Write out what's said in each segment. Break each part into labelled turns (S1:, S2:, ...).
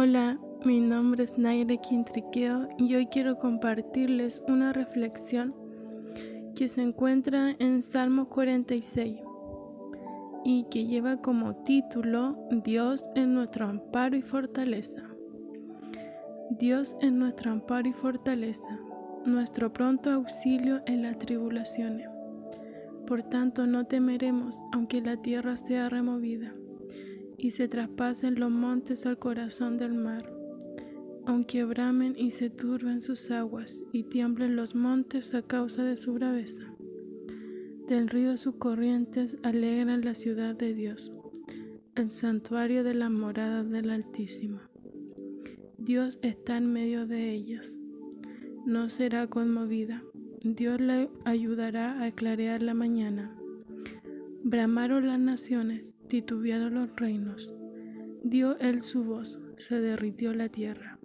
S1: Hola, mi nombre es Naire Quintriqueo y hoy quiero compartirles una reflexión que se encuentra en Salmo 46 y que lleva como título Dios en nuestro amparo y fortaleza. Dios en nuestro amparo y fortaleza, nuestro pronto auxilio en las tribulaciones. Por tanto no temeremos aunque la tierra sea removida y se traspasen los montes al corazón del mar, aunque bramen y se turben sus aguas y tiemblen los montes a causa de su braveza. Del río sus corrientes alegran la ciudad de Dios, el santuario de la morada del Altísimo. Dios está en medio de ellas. No será conmovida. Dios la ayudará a clarear la mañana. Bramaron las naciones, titubearon los reinos. Dio él su voz, se derritió la tierra.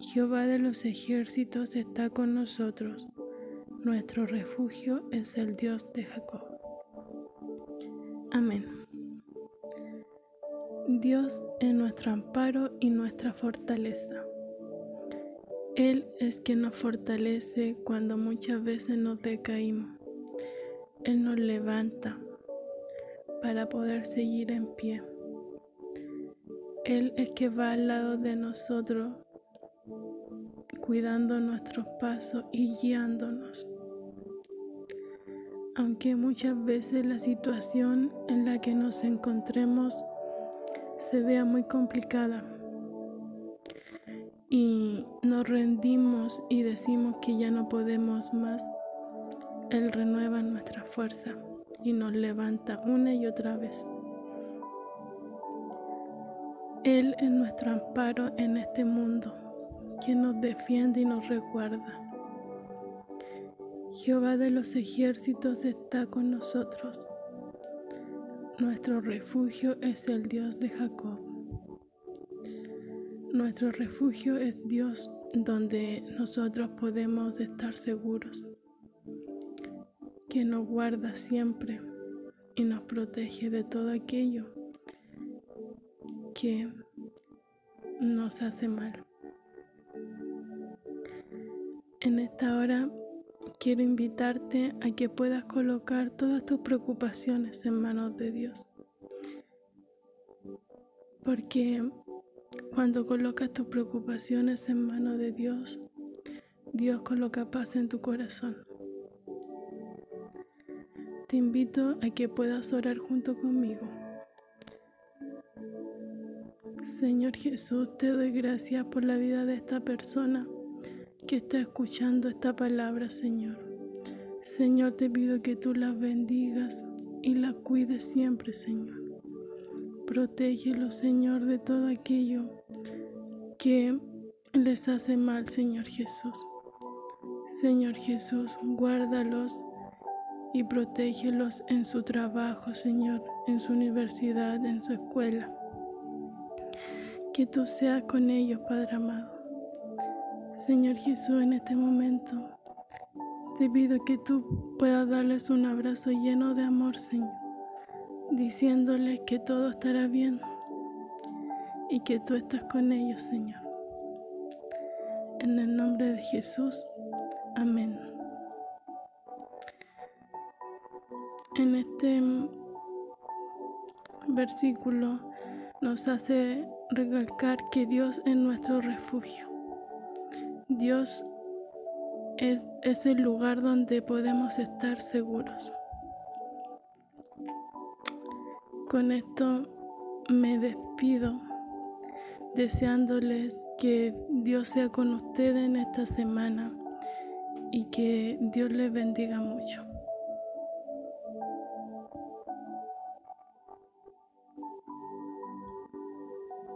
S1: Jehová de los ejércitos está con nosotros. Nuestro refugio es el Dios de Jacob. Amén. Dios es nuestro amparo y nuestra fortaleza. Él es quien nos fortalece cuando muchas veces nos decaímos. Él nos levanta para poder seguir en pie. Él es que va al lado de nosotros, cuidando nuestros pasos y guiándonos. Aunque muchas veces la situación en la que nos encontremos se vea muy complicada y nos rendimos y decimos que ya no podemos más, Él renueva nuestra fuerza y nos levanta una y otra vez. Él es nuestro amparo en este mundo, quien nos defiende y nos recuerda. Jehová de los ejércitos está con nosotros. Nuestro refugio es el Dios de Jacob. Nuestro refugio es Dios donde nosotros podemos estar seguros que nos guarda siempre y nos protege de todo aquello que nos hace mal. En esta hora quiero invitarte a que puedas colocar todas tus preocupaciones en manos de Dios. Porque cuando colocas tus preocupaciones en manos de Dios, Dios coloca paz en tu corazón. Te invito a que puedas orar junto conmigo. Señor Jesús, te doy gracias por la vida de esta persona que está escuchando esta palabra, Señor. Señor, te pido que tú la bendigas y la cuides siempre, Señor. Protégelo, Señor, de todo aquello que les hace mal, Señor Jesús. Señor Jesús, guárdalos y protégelos en su trabajo, Señor, en su universidad, en su escuela. Que tú seas con ellos, Padre amado. Señor Jesús, en este momento te pido que tú puedas darles un abrazo lleno de amor, Señor, diciéndoles que todo estará bien y que tú estás con ellos, Señor. En el nombre de Jesús, amén. En este versículo nos hace recalcar que Dios es nuestro refugio. Dios es, es el lugar donde podemos estar seguros. Con esto me despido deseándoles que Dios sea con ustedes en esta semana y que Dios les bendiga mucho.